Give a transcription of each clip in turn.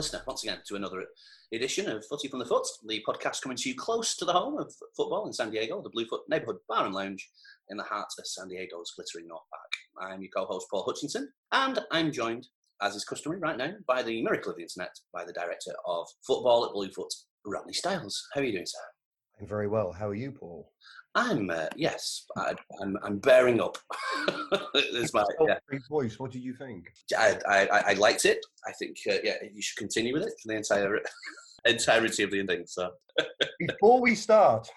Listener, once again to another edition of Footy from the Foot, the podcast coming to you close to the home of football in San Diego, the Bluefoot Neighborhood Bar and Lounge in the heart of San Diego's glittering North Park. I'm your co-host Paul Hutchinson, and I'm joined, as is customary right now, by the miracle of the internet, by the director of football at Bluefoot, Rodney Styles. How are you doing, sir? I'm very well. How are you, Paul? I'm uh, yes, I, I'm I'm bearing up. It's my yeah. voice. What did you think? I, I, I- I liked it. I think uh, yeah, you should continue with it for the entire entirety of the ending. So Before we start,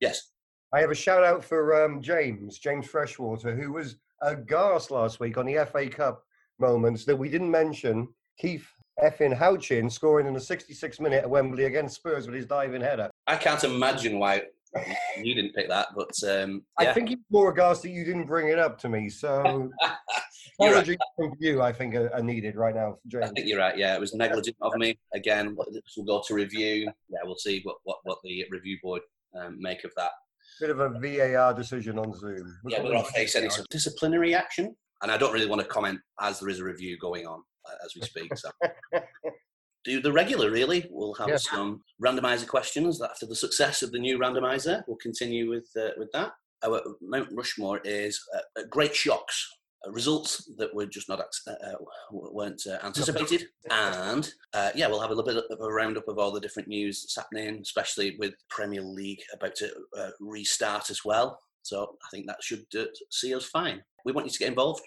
yes, I have a shout out for um, James, James Freshwater, who was aghast last week on the FA Cup moments that we didn't mention. Keith effing Houchen scoring in the 66th minute at Wembley against Spurs with his diving header. I can't imagine why you didn't pick that, but um, I think he's more aghast that you didn't bring it up to me. So You're right. from you, I think, are, needed right now, I think you're right. Yeah, it was negligent of me. Again, this will go to review. Yeah, we'll see what what, what the review board um, make of that. Bit of a VAR decision on Zoom. Yeah, whether I'll face any sort of disciplinary action, and I don't really want to comment as there is a review going on uh, as we speak. So. Do the regular, really. We'll have Yeah. some randomizer questions after the success of the new randomizer, we'll continue with uh, with that. Our Mount Rushmore is uh, uh, great shocks, uh, results that were just not uh, uh, weren't uh, anticipated, and uh, yeah, we'll have a little bit of a roundup of all the different news that's happening, especially with Premier League about to uh, restart as well. So I think that should uh, see us fine. We want you to get involved.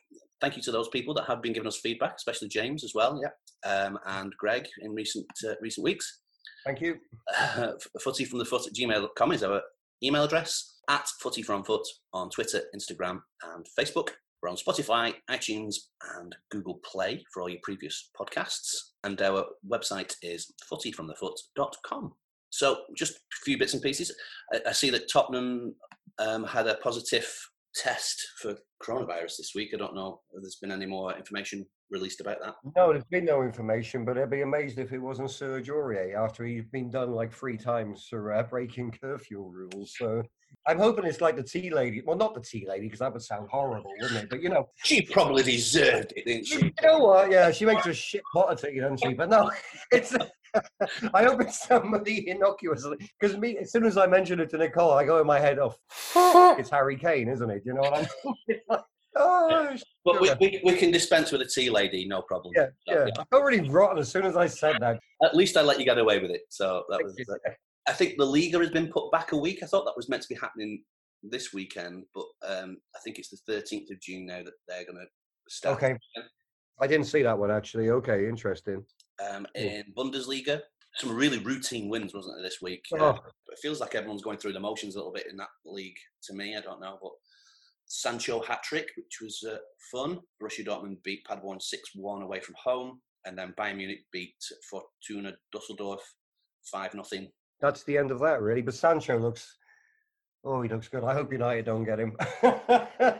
Thank you to those people that have been giving us feedback, especially James as well, yeah, um, and Greg in recent uh, recent weeks. Thank you. Uh, footy from the foot at gmail.com is our email address. At footy from foot on Twitter, Instagram, and Facebook. We're on Spotify, iTunes, and Google Play for all your previous podcasts. And our website is footyfromthefoot.com. So, just a few bits and pieces. I, I see that Tottenham um, had a positive test for coronavirus this week. I don't know if there's been any more information released about that. No, there's been no information, but I'd be amazed if it wasn't Serge Aurier after he's been done like three times for uh, breaking curfew rules. So I'm hoping it's like the tea lady. Well, not the tea lady, because that would sound horrible, wouldn't it? But you know, She probably deserved it, didn't she? you know what? Yeah, she makes a shit pot of tea, doesn't she? But no, it's. I hope it's somebody innocuous because me. As soon as I mention it to Nicole, I go in my head, "Oh, it's Harry Kane, isn't it?" You know what I mean? It's oh, But we, we, we can dispense with a tea lady, no problem. yeah, yeah. I felt really rotten as soon as I said that. At least I let you get away with it. So that was. I think the Liga has been put back a week. I thought that was meant to be happening this weekend, but um, I think it's the 13th of June now that they're going to start. Okay. I didn't see that one actually. Okay, interesting. Um, Cool. in Bundesliga, some really routine wins, wasn't there, this week? Uh, Oh. it feels like everyone's going through the motions a little bit in that league. To me, I don't know, but Sancho hat trick, which was uh, fun. Borussia Dortmund beat Paderborn six one away from home, and then Bayern Munich beat Fortuna Dusseldorf five nothing. That's the end of that, really. But Sancho looks. Oh, he looks good. I hope United don't get him.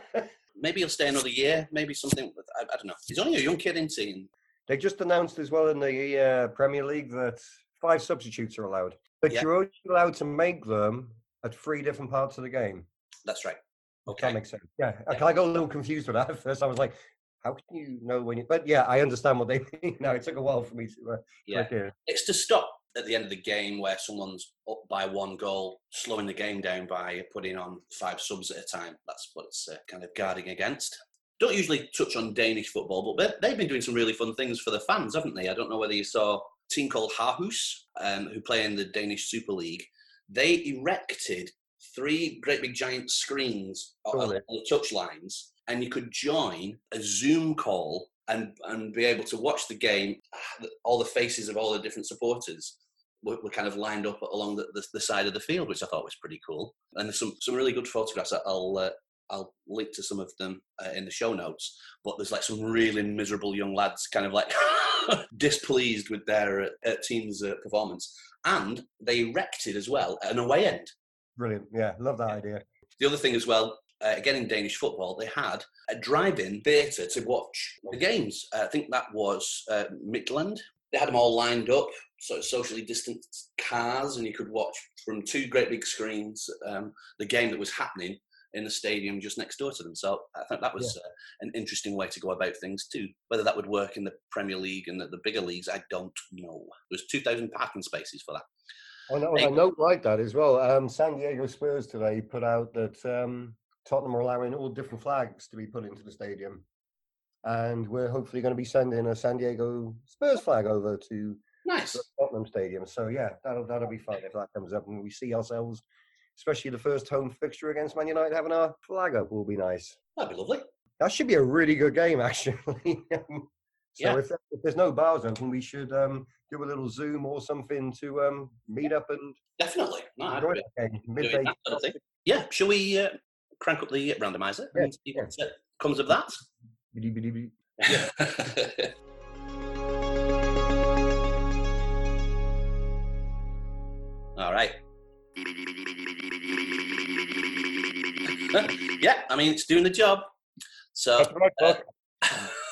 Maybe he'll stay another year. Maybe something. I, I don't know. He's only a young kid, isn't he? They just announced as well in the uh, Premier League that five substitutes are allowed, but Yeah. you're only allowed to make them at three different parts of the game. That's right. Okay. That makes sense. Yeah, Yeah. I got a little confused with that at first. I was like, "How can you know when you?" But yeah, I understand what they mean. now it took a while for me to. Uh, Yeah. It's to stop at the end of the game where someone's up by one goal, slowing the game down by putting on five subs at a time. That's what it's uh, kind of guarding against. Don't usually touch on Danish football, but they- they've been doing some really fun things for the fans, haven't they? I don't know whether you saw a team called Aarhus, um, who play in the Danish Super League. They erected three great big giant screens on on the touch lines, and you could join a Zoom call and and be able to watch the game. All the faces of all the different supporters were, were kind of lined up along the, the, the side of the field, which I thought was pretty cool. And there's some some really good photographs. that I'll uh, I'll link to some of them uh, in the show notes. But there's like some really miserable young lads, kind of like displeased with their uh, team's uh, performance, and they erected as well an away end. Brilliant. Yeah, love that idea. The other thing as well, uh, again in Danish football, they had a drive-in theatre to watch the games. Uh, I think that was uh, Midland. They had them all lined up, so socially distanced cars, and you could watch from two great big screens um, the game that was happening. in the stadium just next door to them. So I think that was uh, an interesting way to go about things too. Whether that would work in the Premier League and the, the bigger leagues, I don't know. There's 2,000 parking spaces for that. On, on a note like that as well, um, San Diego Spurs today put out that um, Tottenham are allowing all different flags to be put into the stadium. And we're hopefully going to be sending a San Diego Spurs flag over to Nice. Tottenham Stadium. So yeah, that'll that'll be fun if that comes up and we see ourselves, especially the first home fixture against Man United, having our flag up will be nice. That'd be lovely. That should be a really good game, actually. so Yeah. if, if there's no bars open, we should um, do a little Zoom or something to um, meet up and Definitely. No, enjoy that game. Midday. that sort of. Yeah. Shall we uh, crank up the randomizer Yeah, and see what uh, comes of that? Bidi-bidi-bidi. All right. yeah, I mean, it's doing the job. So right,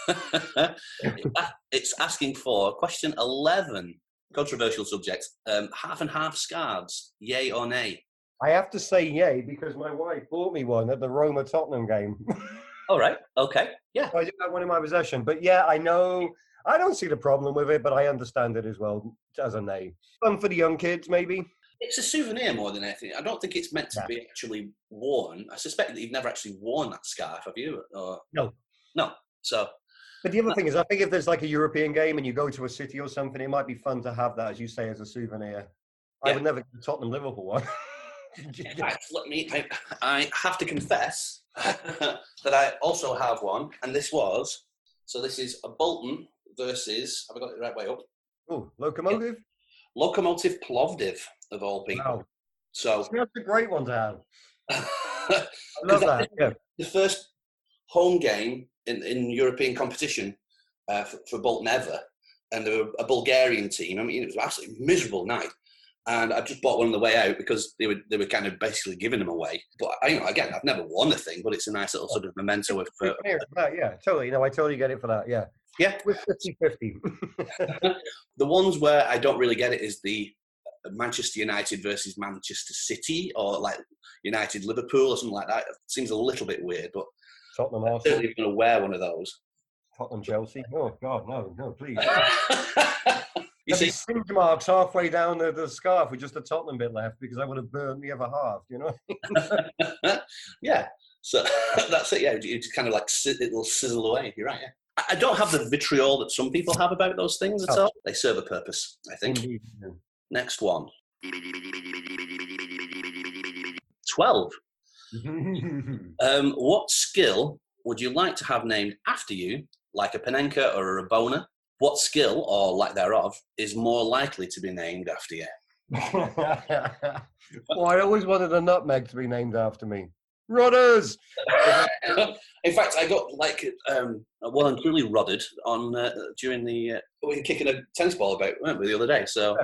uh, it's asking for question 11, controversial subject, um, half and half scarves, yay or nay? I have to say yay because my wife bought me one at the Roma Tottenham game. All right, okay, yeah. I do have one in my possession. But yeah, I know I don't see the problem with it, but I understand it as well as a nay. Fun for the young kids, maybe. It's a souvenir more than anything. I don't think it's meant to Yeah. be actually worn. I suspect that you've never actually worn that scarf, have you? Or, No. No. So, But the other uh thing is, I think if there's like a European game and you go to a city or something, it might be fun to have that, as you say, as a souvenir. I Yeah. would never get a Tottenham Liverpool one. fact, let me, I, I have to confess that I also have one, and this was, so this is a Bolton versus, have I got it the right way up? oh, locomotive. Lokomotiv Plovdiv, of all people. Wow, So, that's a great one to have. I love that. Yeah. the first home game in, in European competition uh, for, for Bolton ever, and they were a Bulgarian team. I mean, it was an absolutely miserable night. And I just bought one on the way out because they were they were kind of basically giving them away. But I, you know, again, I've never won a thing, but it's a nice little sort of memento of. Uh, for that, yeah, totally. No, I totally get it for that. Yeah. Yeah. With 50 50. the ones where I don't really get it is the Manchester United versus Manchester City, or like United Liverpool, or something like that. It seems a little bit weird, but Tottenham I'm certainly going to wear one of those. Tottenham Chelsea. Oh, God, no, no, please. you see, singe marks halfway down the, the scarf with just the Tottenham bit left because I would have burned the other half, you know? yeah. So that's it. Yeah, just kind of like it'll sizzle away. You're right. Yeah. I- I don't have the vitriol that some people have about those things at Oh. all. They serve a purpose, I think. Indeed. Next one. 12. Um, what skill would you like to have named after you, like a Panenka or a Rabona? What skill, or lack thereof, is more likely to be named after you? well, I always wanted a nutmeg to be named after me. Rudders! In fact, I got like um, well and truly rodded on uh, during the uh, we were kicking a tennis ball about weren't we the other day? So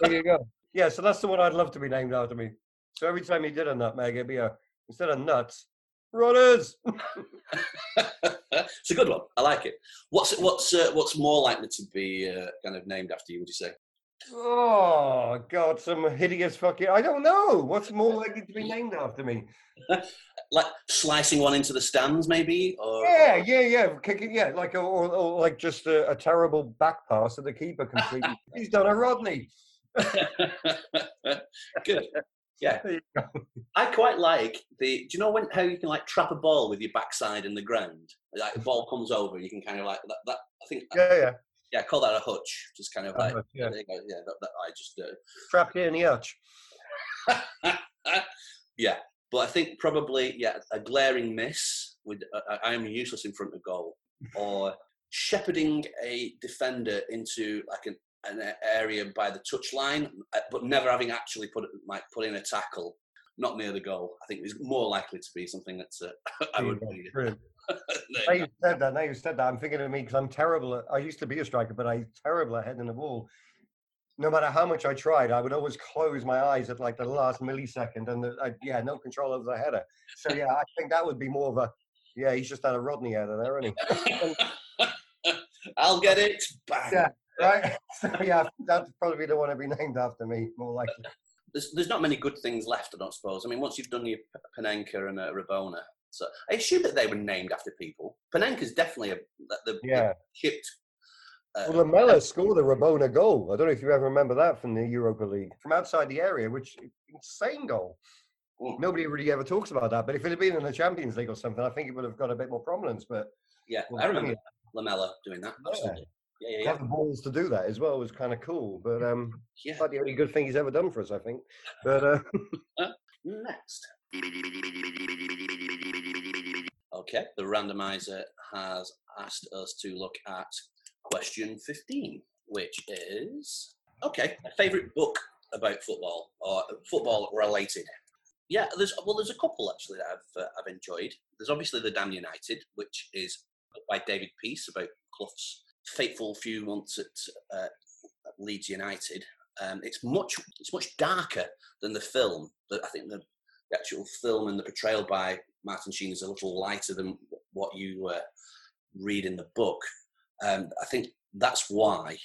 There you go. Yeah, so that's the one I'd love to be named after me. So every time he did a nutmeg, it'd be a, instead of nuts, runners. it's a good one. I like it. What's what's uh, what's more likely to be uh, kind of named after you? Would you say? Oh, God, some hideous fucking. I don't know. What's more likely to be named after me? Like slicing one into the stands, maybe? Or Yeah, yeah, yeah. Kicking, yeah, like a, or, or like just a, a terrible back pass that the keeper completely. He's done a Rodney. good. Yeah, go. I quite like the. Do you know when how you can like trap a ball with your backside in the ground? Like the ball comes over, you can kind of like that. that I think Yeah, yeah. yeah, I call that a hutch. Just kind of like Uh, yeah. you yeah. That, that I just uh, Trapped in the hutch. yeah, but I think probably yeah a glaring miss with uh, I I am useless in front of goal or shepherding a defender into like an, an area by the touchline, uh, but never having actually put like put in a tackle. Not near the goal. I think it's more likely to be something that's uh, I would. go. be- Brilliant. There Now you you said that. Now you said that. I'm thinking of me because I'm terrible. At, I used to be a striker, but I'm terrible at heading the ball. No matter how much I tried, I would always close my eyes at like the last millisecond, and the, I, yeah, no control over the header. So yeah, I think that would be more of a yeah. He's just had a Rodney out of there, isn't he? I'll get it. Bang. Yeah. Right? So yeah, that'd probably be the one to be named after me, more likely. there's there's not many good things left. I don't suppose. I mean, once you've done your Panenka and uh, Rabona, so I assume that they were named after people. Panenka's definitely a the, Yeah. shipped. Uh, Well, Lamela scored the Rabona goal. I don't know if you ever remember that from the Europa League from outside the area, which insane goal. Mm. Nobody really ever talks about that. But if it had been in the Champions League or something, I think it would have got a bit more prominence. But yeah, well, I remember brilliant. Lamela doing that. Yeah. Absolutely. Yeah, yeah, yeah. have the balls to do that as well was kind of cool. But um, yeah. not the only good thing he's ever done for us, I think. But uh, Next. Okay, the randomizer has asked us to look at question 15, which is okay, a favorite book about football or football related. Yeah, there's well, there's a couple actually that I've uh, I've enjoyed. There's obviously the Damn United, which is by David Peace about Clough's fateful few months at uh, Leeds United. Um, it's much it's much darker than the film. But I think the, the actual film and the portrayal by Martin Sheen is a little lighter than what you uh, read in the book. Um, I think that's why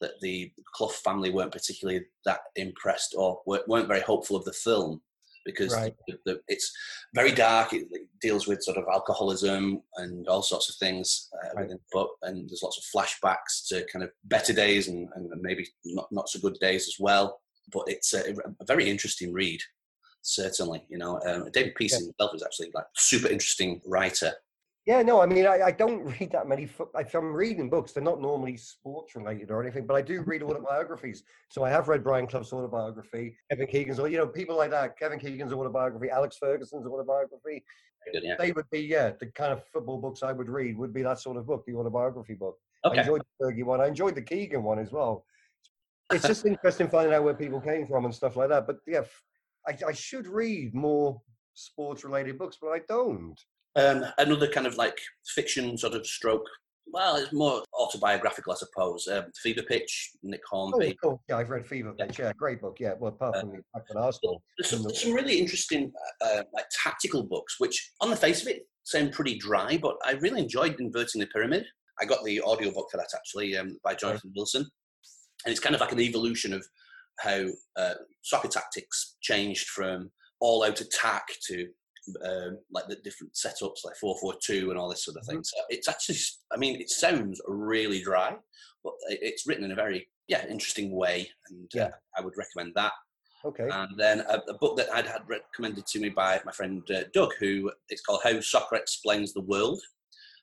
that the Clough family weren't particularly that impressed or weren't very hopeful of the film because Right. the, the, it's very dark. It, it deals with sort of alcoholism and all sorts of things uh, Right. within the book, and there's lots of flashbacks to kind of better days and, and maybe not, not so good days as well. But it's a, a very interesting read, certainly. You know, um, David Peace Yeah. himself is actually like super interesting writer. Yeah, no, I mean, I, I don't read that many. fo- If I'm reading books, they're not normally sports related or anything, but I do mm-hmm. read autobiographies. So I have read Brian Clough's autobiography, Kevin Keegan's, you know, people like that. Kevin Keegan's autobiography, Alex Ferguson's autobiography. Good, yeah. They would be, yeah, the kind of football books I would read would be that sort of book, the autobiography book. I enjoyed the Fergie one. I enjoyed the Keegan one as well. It's just interesting finding out where people came from and stuff like that. But yeah, I should read more sports related books, but I don't. Um, another kind of like fiction sort of stroke. Well, it's more autobiographical, I suppose. Um, Fever Pitch, Nick Hornby. Oh, cool. Yeah, I've read Fever Pitch. Yeah, great book. Yeah, well, apart Uh, from that Arsenal. There's some, there's some really interesting, uh, like tactical books, which on the face of it sound pretty dry, but I really enjoyed Inverting the Pyramid. I got the audio book for that actually um, by Jonathan Wilson, and it's kind of like an evolution of how uh, soccer tactics changed from all-out attack to um, like the different setups, like four-four-two and all this sort of thing. So it's actually, I mean, it sounds really dry, but it's written in a very yeah interesting way, and uh, Yeah. I would recommend that. Okay. And then a, a book that I'd had recommended to me by my friend uh, Doug, who it's called How Soccer Explains the World.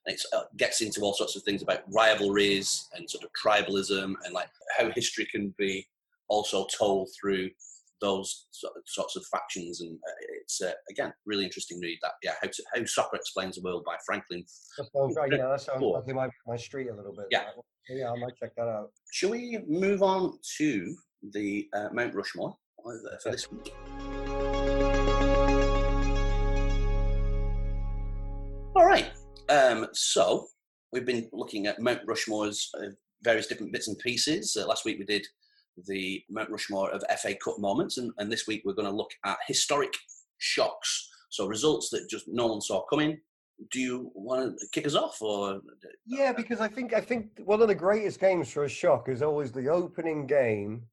And it uh, gets into all sorts of things about rivalries and sort of tribalism and like how history can be also told through those sorts of factions. And uh, it's uh, again really interesting read. That yeah, how, to, how Soccer Explains the World by Franklin. That sounds right. Yeah, that sounds like it my street a little bit. Yeah. So, yeah, I might check that out. Shall we move on to the uh, Mount Rushmore uh, for Yeah. this week? All right. Um, so we've been looking at Mount Rushmore's uh, various different bits and pieces. Uh, last week we did the Mount Rushmore of FA Cup moments, and, and this week we're going to look at historic shocks. So results that just no one saw coming. Do you want to kick us off, or Yeah, because I think I think one of the greatest games for a shock is always the opening game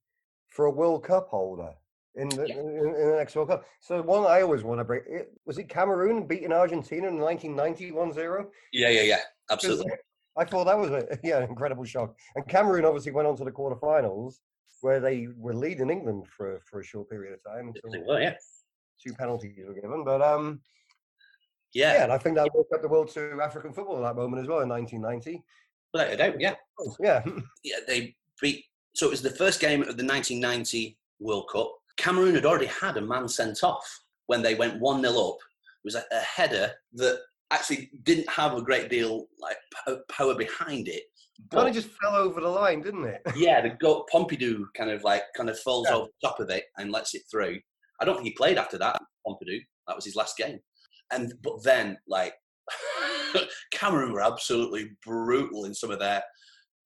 for a World Cup holder in the, Yeah. in, in the next World Cup. So one I always want to break it, was it Cameroon beating Argentina in 1991 0 yeah, yeah, yeah, absolutely. I thought that was a yeah incredible shock. And Cameroon obviously went on to the quarterfinals where they were leading England for for a short period of time until Well, yeah, two penalties were given. But um yeah, yeah, and I think that woke up the world to African football at that moment as well in 1990. without a doubt, yeah. Yeah. yeah, they beat. So it was the first game of the 1990 World Cup. Cameroon had already had a man sent off when they went 1 0 up. It was a, a header that actually didn't have a great deal like po- power behind it. Kind But of just fell over the line, didn't it? yeah, the goal, Pumpido kind of like kind of falls Yeah. over the top of it and lets it through. I don't think he played after that. Pumpido, that was his last game. And but then like Cameroon were absolutely brutal in some of their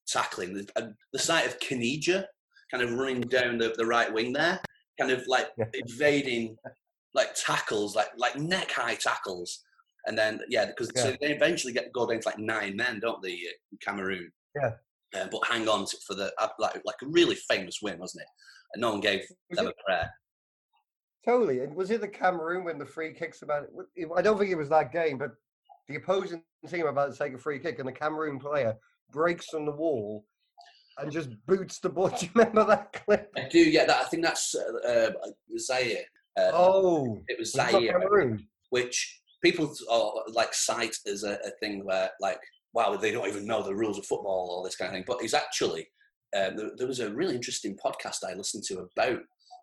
tackling. The, and the sight of Caniggia kind of running down the, the right wing there, kind of like Yeah. evading like tackles, like like neck high tackles. And then yeah, because so they eventually get go down to like nine men, don't they, uh, Cameroon? Yeah. Uh, but hang on to, for the uh, like like a really famous win, wasn't it? And no one gave Was them it- a prayer. Totally. And was it the Cameroon when the free kicks about it? I don't think it was that game, but the opposing team about to take a free kick and the Cameroon player breaks on the wall and just boots the ball. Do you remember that clip? I do, yeah. That, I think that's uh, uh, Zaire. Uh, oh, it was was it not Zaire, Cameroon. which people uh, like cite as a, a thing where, like, wow, they don't even know the rules of football, all this kind of thing. But it's actually um, there, there was a really interesting podcast I listened to about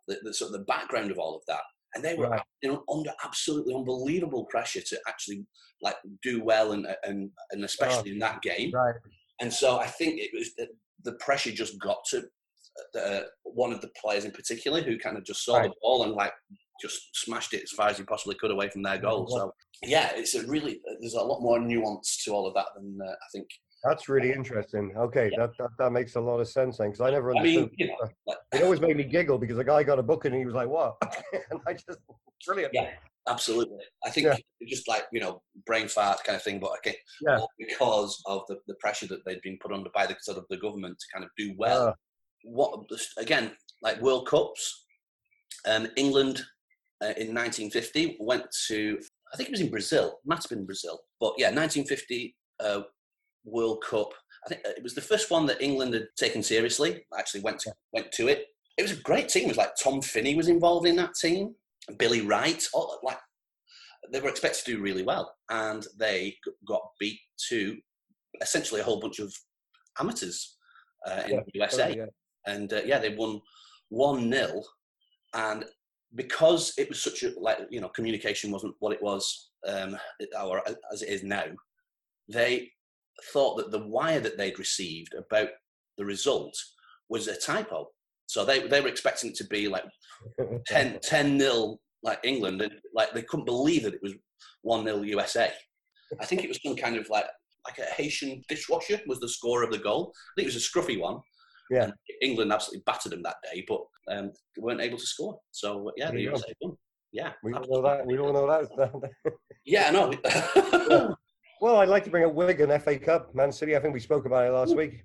the, the sort of the background of all of that, and they were Right. you know under absolutely unbelievable pressure to actually like do well and and and especially in that game. Right. And so I think it was the, the pressure just got to uh, one of the players in particular who kind of just saw Right. the ball and like just smashed it as far as he possibly could away from their goal. So yeah, it's a really there's a lot more nuance to all of that than uh, I think. That's really interesting. Okay, Yeah. that, that that makes a lot of sense then, because I never I mean, you know, like, it always made me giggle because a guy got a book and he was like, "What?" and I just brilliant. Yeah. absolutely. I think Yeah. just like you know brain fart kind of thing, but okay, Yeah. all because of the, the pressure that they'd been put under by the sort of the government to kind of do well. Uh, what again like World Cups. Um, England uh, in 1950 went to I think it was in Brazil. Might have been Brazil, but yeah, 1950 uh, World Cup. I think uh, it was the first one that England had taken seriously. Actually went to, went to it. It was a great team. It was like Tom Finney was involved in that team. Billy Wright. All, like they were expected to do really well, and they got beat to essentially a whole bunch of amateurs uh, in Yeah, the USA yeah. and uh, yeah, they won one 0 and because it was such a like you know communication wasn't what it was um, or as it is now, they thought that the wire that they'd received about the result was a typo. So they they were expecting it to be like 10 10 nil like England, and like they couldn't believe that it was one 0 USA. I think it was some kind of like like a Haitian dishwasher was the score of the goal. I think it was a scruffy one. Yeah. And England absolutely battered them that day, but um, weren't able to score. So yeah, the. USA won. Yeah, We all know that. We all know that. yeah, I know. well, I'd like to bring up Wigan FA Cup, Man City. I think we spoke about it last Ooh. week.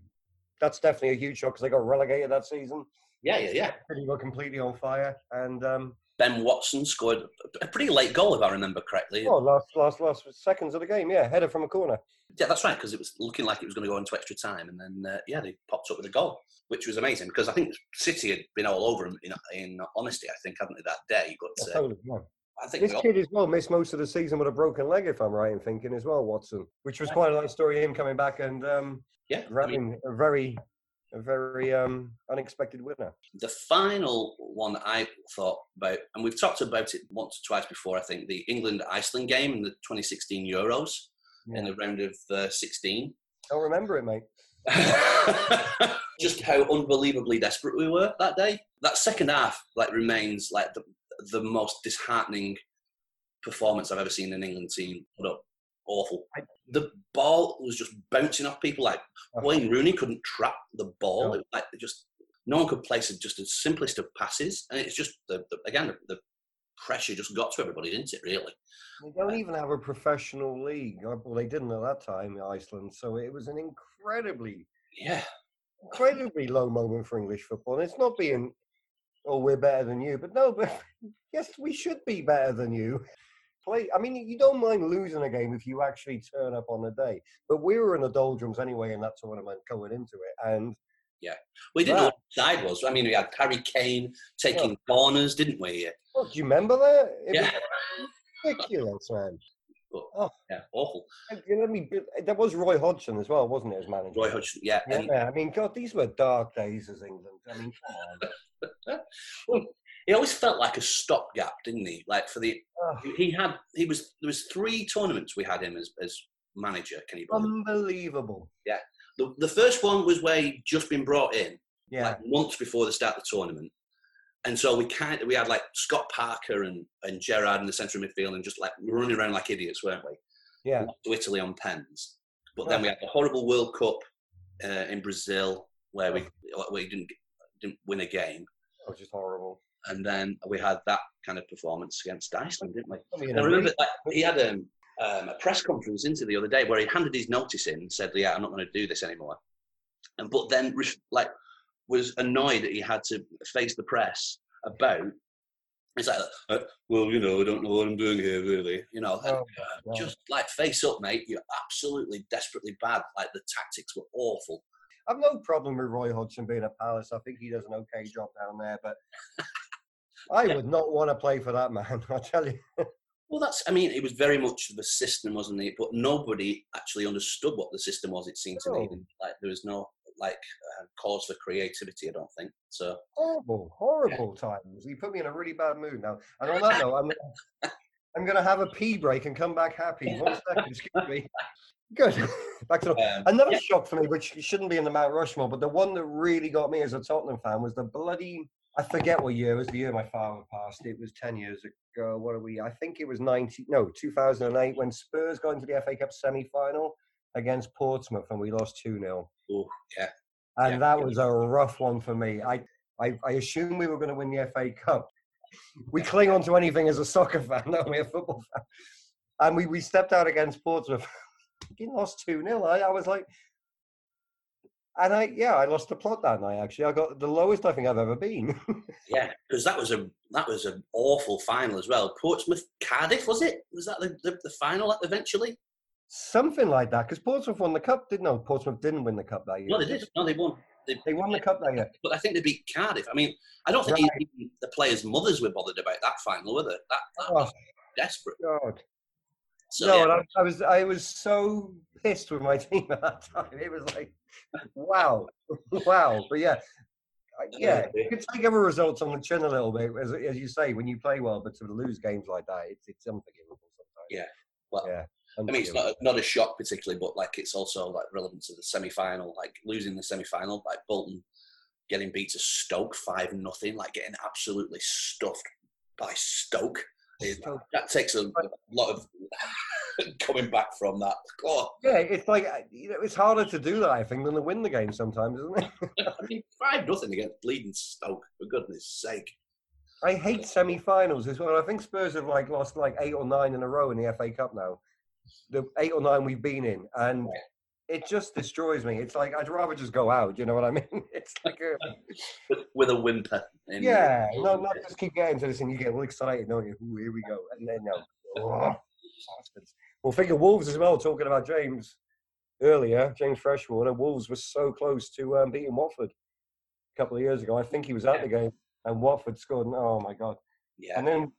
That's definitely a huge shock because they got relegated that season. Yeah, yeah, yeah. City were completely on fire, and um, Ben Watson scored a pretty late goal, if I remember correctly. oh, last last last seconds of the game, yeah, header from a corner. Yeah, that's right, because it was looking like it was going to go into extra time, and then uh, yeah, they popped up with a goal, which was amazing because I think City had been all over them in, in honesty. I think, hadn't they, that day? But uh, Totally, yeah. I think This all- kid as well missed most of the season with a broken leg, if I'm right in thinking as well, Watson, which was quite a nice story. Him coming back and um, yeah, I mean, a very, a very um, unexpected winner. the final one that I thought about, and we've talked about it once or twice before. I think the England Iceland game in the 2016 Euros in the round of uh, 16. Don't remember it, mate. just how unbelievably desperate we were that day. That second half like remains like the the most disheartening performance I've ever seen an England team put up. Awful. The ball was just bouncing off people. Like uh-huh. Wayne Rooney couldn't trap the ball. No. It, like just no one could place it. Just the simplest of passes, and it's just the, the again the, the pressure just got to everybody, didn't it? Really. They don't even have a professional league. Uh, well, they didn't at that time, Iceland. So it was an incredibly, Yeah. incredibly low moment for English football. And it's not being, oh, we're better than you. But no, but yes, we should be better than you. Play. I mean, you don't mind losing a game if you actually turn up on the day. But we were in the doldrums anyway in that tournament going into it. And yeah, We didn't know Right. what the side was. I mean, we had Harry Kane taking corners, didn't we? oh, do you remember that? It Yeah. was ridiculous, man. Oh. Yeah, awful. And, know, I mean, there was Roy Hodgson as well, wasn't it, as manager? Roy Hodgson, yeah. And Yeah, I mean, God, these were dark days as England. I mean, come on. he always felt like a stopgap, didn't he? Like for the Oh, he had he was there was three tournaments we had him as as manager. Can you believe? it? unbelievable. The, the first one was where he'd just been brought in, Yeah, like months before the start of the tournament. And so we kind of, we had like Scott Parker and, and Gerrard in the centre of midfield and just like running around like idiots, weren't we? yeah. to Italy on pens. But then we had the horrible World Cup uh, in Brazil where we we didn't didn't win a game, That was just horrible. And then we had that kind of performance against Iceland, didn't we? And I remember like, he had a, um, a press conference into the other day where he handed his notice in and said, "Yeah, I'm not going to do this anymore." And but then like was annoyed that he had to face the press about It's like, uh, well, you know, I don't know what I'm doing here, really. You know, and, Oh, uh, just like face up, mate. You're absolutely desperately bad. Like the tactics were awful. I've no problem with Roy Hodgson being at Palace. I think he does an okay job down there, but I would not want to play for that man. I tell you. Well, that's. I mean, it was very much the system, wasn't it? But nobody actually understood what the system was. It seemed to me. Like there was no like uh, cause for creativity. I don't think so. Horrible, horrible times. You put me in a really bad mood now. And on that note, I'm I'm going to have a pee break and come back happy. One second, excuse me. Good. Back to Um, another shock for me, which shouldn't be in the Mount Rushmore, but the one that really got me as a Tottenham fan was the bloody. I forget what year it was. The year my father passed. It was ten years ago. What are we? I think it was ninety. No, two thousand and eight when Spurs got into the FA Cup semi-final against Portsmouth and we lost two 0 oh, yeah. and Yeah. that was a rough one for me. I, I, I assumed we were going to win the FA Cup. We cling on to anything as a soccer fan, not me a football fan. And we, we stepped out against Portsmouth. Fucking lost 2 0. I, I was like, and I, yeah, I lost the plot that night, actually. I got the lowest I think I've ever been. Yeah, because that was a that was an awful final as well. Portsmouth Cardiff was it? Was that the, the, the final eventually? Something like that, because Portsmouth won the cup, didn't no? Portsmouth didn't win the cup that year. No, they did. No, they won. They they won the cup that year. But I think they beat Cardiff. I mean, I don't think Right. even the players' mothers were bothered about that final, were they? That, that oh. was Oh, desperate. God. So no, yeah, I, I was I was so pissed with my team at that time. It was like, wow, wow. But yeah, uh, yeah, you can take other results on the chin a little bit, as, as you say, when you play well, but to lose games like that, it's it's unforgivable sometimes. Yeah, well, yeah. I mean, it's not not a shock particularly, but like it's also like relevant to the semi final. Like losing the semi final, like Bolton getting beat to Stoke five nothing, like getting absolutely stuffed by Stoke. That takes a lot of coming back from that. Oh, Yeah, it's like uh, you know, it's harder to do that, I think, than to win the game sometimes, isn't it? I mean, five nothing against bleeding Stoke for goodness sake. I hate semi-finals as well. I think Spurs have like lost like eight or nine in a row in the FA Cup now. The eight or nine we've been in, and it just destroys me. It's like I'd rather just go out. You know what I mean? It's like a, with, with a whimper. Yeah, no, not just keep getting to this and you get all excited, don't you? Ooh, here we go, and then no. Oh. Well, think of Wolves as well. Talking about James earlier, James Freshwater. Wolves were so close to um, beating Watford a couple of years ago. I think he was at the game, and Watford scored. And, oh my god! Yeah, And then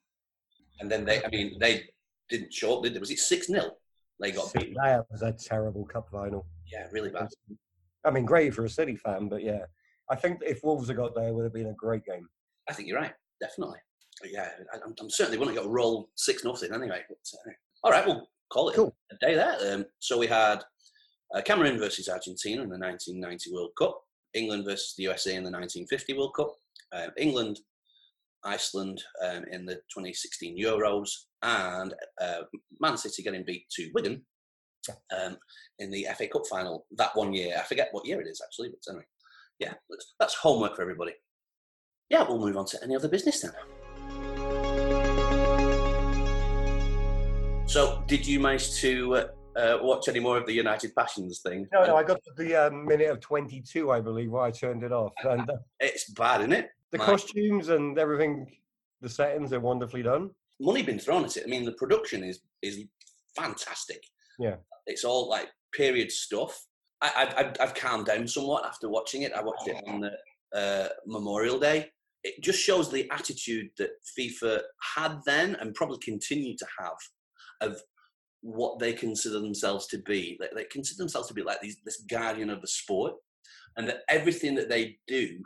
and then they, I mean, they didn't show up, did they? Was it 6 0? They got beaten. that was a terrible cup final. Yeah, really bad. I mean, great for a City fan, but yeah, I think if Wolves had got there, it would have been a great game. I think you're right, definitely. But yeah, I, I'm, I'm certainly going to get a roll 6 nothing anyway. But, uh, all right, we'll call it Cool. a day there. Um, so we had uh, Cameroon versus Argentina in the 1990 World Cup, England versus the USA in the 1950 World Cup, um, England, Iceland um, in the 2016 Euros, and uh, Man City getting beat to Wigan um, in the FA Cup final that one year. I forget what year it is actually, but anyway, yeah, that's, homework for everybody. Yeah, we'll move on to any other business then. So, did you manage to uh, uh, watch any more of the United Passions thing? No, no, I got to the uh, minute of 22, I believe, where I turned it off. And uh, It's bad, isn't it? The My- costumes and everything, the settings are wonderfully done. money been thrown at it. I mean, the production is is fantastic. Yeah. it's all like period stuff. I, I've, I've I've calmed down somewhat after watching it. I watched it on the uh, Memorial Day. It just shows the attitude that FIFA had then and probably continue to have of what they consider themselves to be. They, they consider themselves to be like these, this guardian of the sport, and that everything that they do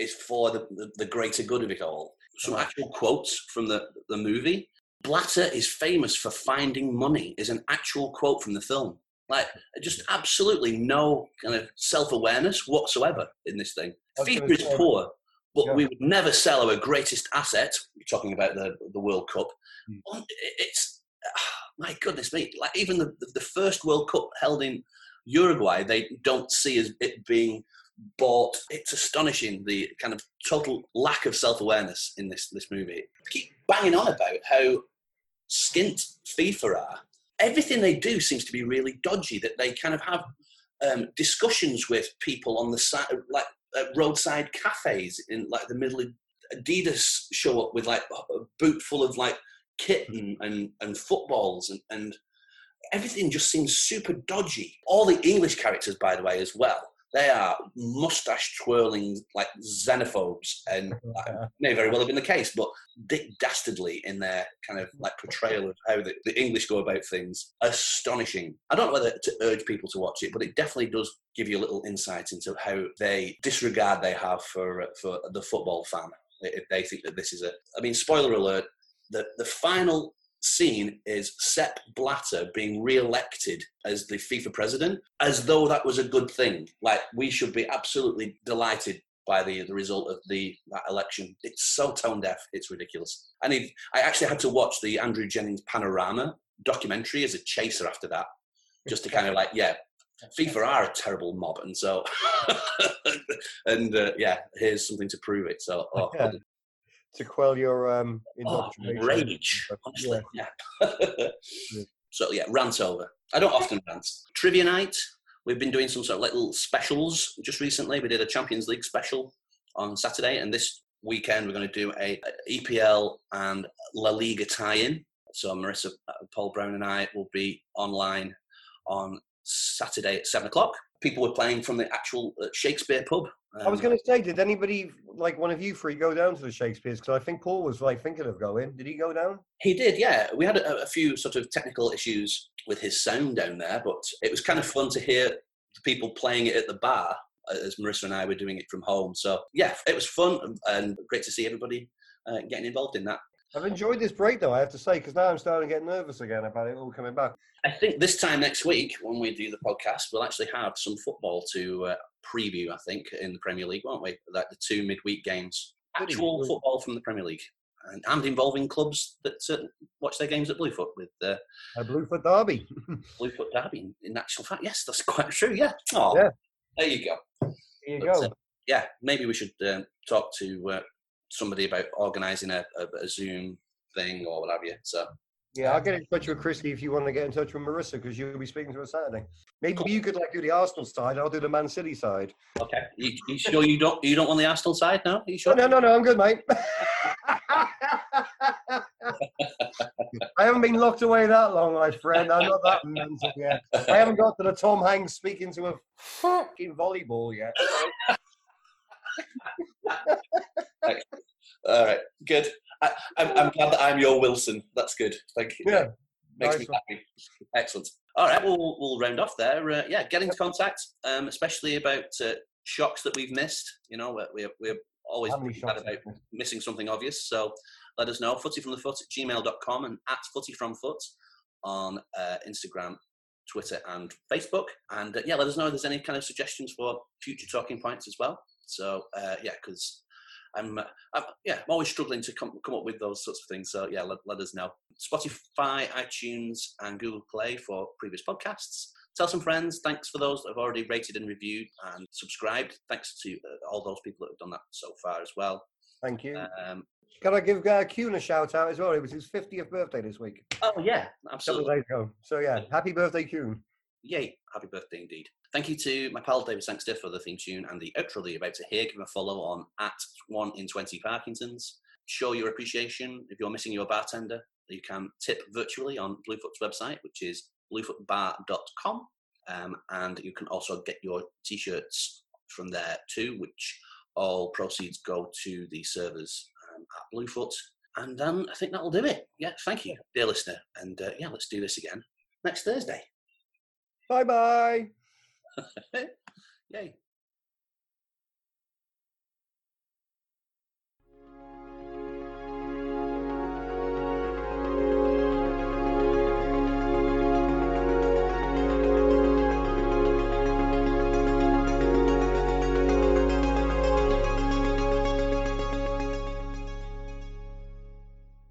is for the, the, the greater good of it all. Some actual quotes from the, the movie. Blatter is famous for finding money, is an actual quote from the film. Like, just absolutely no kind of self awareness whatsoever in this thing. FIFA is poor, but Yeah. we would never sell our greatest asset. We're talking about the, the World Cup. On- It's, my goodness me, like even the, the first World Cup held in Uruguay, they don't see as it being bought. It's astonishing the kind of total lack of self awareness in this this movie. I keep banging on about how skint FIFA are. Everything they do seems to be really dodgy. That they kind of have um, discussions with people on the side, like at roadside cafes in like the middle of Adidas show up with like a boot full of like kit and, and, and footballs and, and everything just seems super dodgy. All the English characters, by the way, as well. They are mustache twirling like xenophobes, and that may very well have been the case. But Dick Dastardly in their kind of like portrayal of how the, the English go about things, astonishing. I don't know whether to urge people to watch it, but it definitely does give you a little insight into how they disregard they have for for the football fan if they think that this is a. I mean, spoiler alert: the the final scene is Sepp Blatter being re-elected as the FIFA president, as though that was a good thing. Like we should be absolutely delighted by the the result of the that election. It's so tone deaf, it's ridiculous. And I actually had to watch the Andrew Jennings panorama documentary as a chaser after that, just to kind of like, yeah, FIFA are a terrible mob, and so and uh, yeah, here's something to prove it. So oh, yeah. To quell your um, oh, rage, honestly, yeah. yeah. so yeah, rant over. I don't often rant. Trivia night. We've been doing some sort of little specials just recently. We did a Champions League special on Saturday, and this weekend we're going to do a, a EPL and La Liga tie-in. So Marissa, uh, Paul Brown, and I will be online on Saturday at seven o'clock. People were playing from the actual uh, Shakespeare pub. Um, I was going to say, did anybody like one of you three go down to the Shakespeare's? Because I think Paul was like thinking of going. Did he go down? He did, yeah. We had a, a, few sort of technical issues with his sound down there, but it was kind of fun to hear the people playing it at the bar uh, as Marissa and I were doing it from home. So yeah, it was fun and great to see everybody uh, getting involved in that. I've enjoyed this break though, I have to say, because now I'm starting to get nervous again about it all coming back. I think this time next week, when we do the podcast, we'll actually have some football to uh, preview. I think in the Premier League, won't we? Like the two midweek games, actual football from the Premier League, and, and involving clubs that uh, watch their games at Bluefoot with uh, a Bluefoot derby. Bluefoot derby. In actual fact, yes, that's quite true. Yeah. Oh, yeah. There you go. There you but, go. Uh, yeah, maybe we should um, talk to uh, somebody about organising a, a, a, Zoom thing or what have you. So. Yeah, I'll get um, in touch with Christy if you want to get in touch with Marissa because you'll be speaking to her Saturday. Maybe cool. you could like do the Arsenal side. I'll do the Man City side. Okay. You, you sure you don't you don't want the Arsenal side now? Are you sure? No, no, no. I'm good, mate. I haven't been locked away that long, my friend. I'm not that mental yet. I haven't got to the Tom Hanks speaking to a fucking volleyball yet. All right, good. I, am glad that I'm your Wilson. That's good. Thank you. Yeah, makes nice me happy. Excellent. All right, we'll we'll round off there. Uh, yeah, get into contact, um, especially about uh, shocks that we've missed. You know, we're we're always bad about missing something obvious. So let us know. Footy from the foot at gmail.com and at footy from foot on uh, Instagram, Twitter, and Facebook. And uh, yeah, let us know if there's any kind of suggestions for future talking points as well. So uh, yeah, because I'm, uh, I'm, yeah, I'm always struggling to come come up with those sorts of things. So yeah, let, let us know. Spotify, iTunes, and Google Play for previous podcasts. Tell some friends. Thanks for those that have already rated and reviewed and subscribed. Thanks to uh, all those people that have done that so far as well. Thank you. Um, Can I give uh, Kuhn a shout out as well? It was his 50th birthday this week. Oh, yeah, absolutely. So, yeah, happy birthday, Kuhn. Yay, happy birthday indeed. Thank you to my pal David Sangster for the theme tune and the outro that you're about to hear. Give him a follow on at 1 in 20 Parkinson's. Show your appreciation. If you're missing your bartender, you can tip virtually on Bluefoot's website, which is bluefootbar.com. Um, and you can also get your t shirts from there too, which all proceeds go to the servers um, at Bluefoot. And um, I think that'll do it. Yeah, thank you, dear listener. And uh, yeah, let's do this again next Thursday. Bye bye. Yay.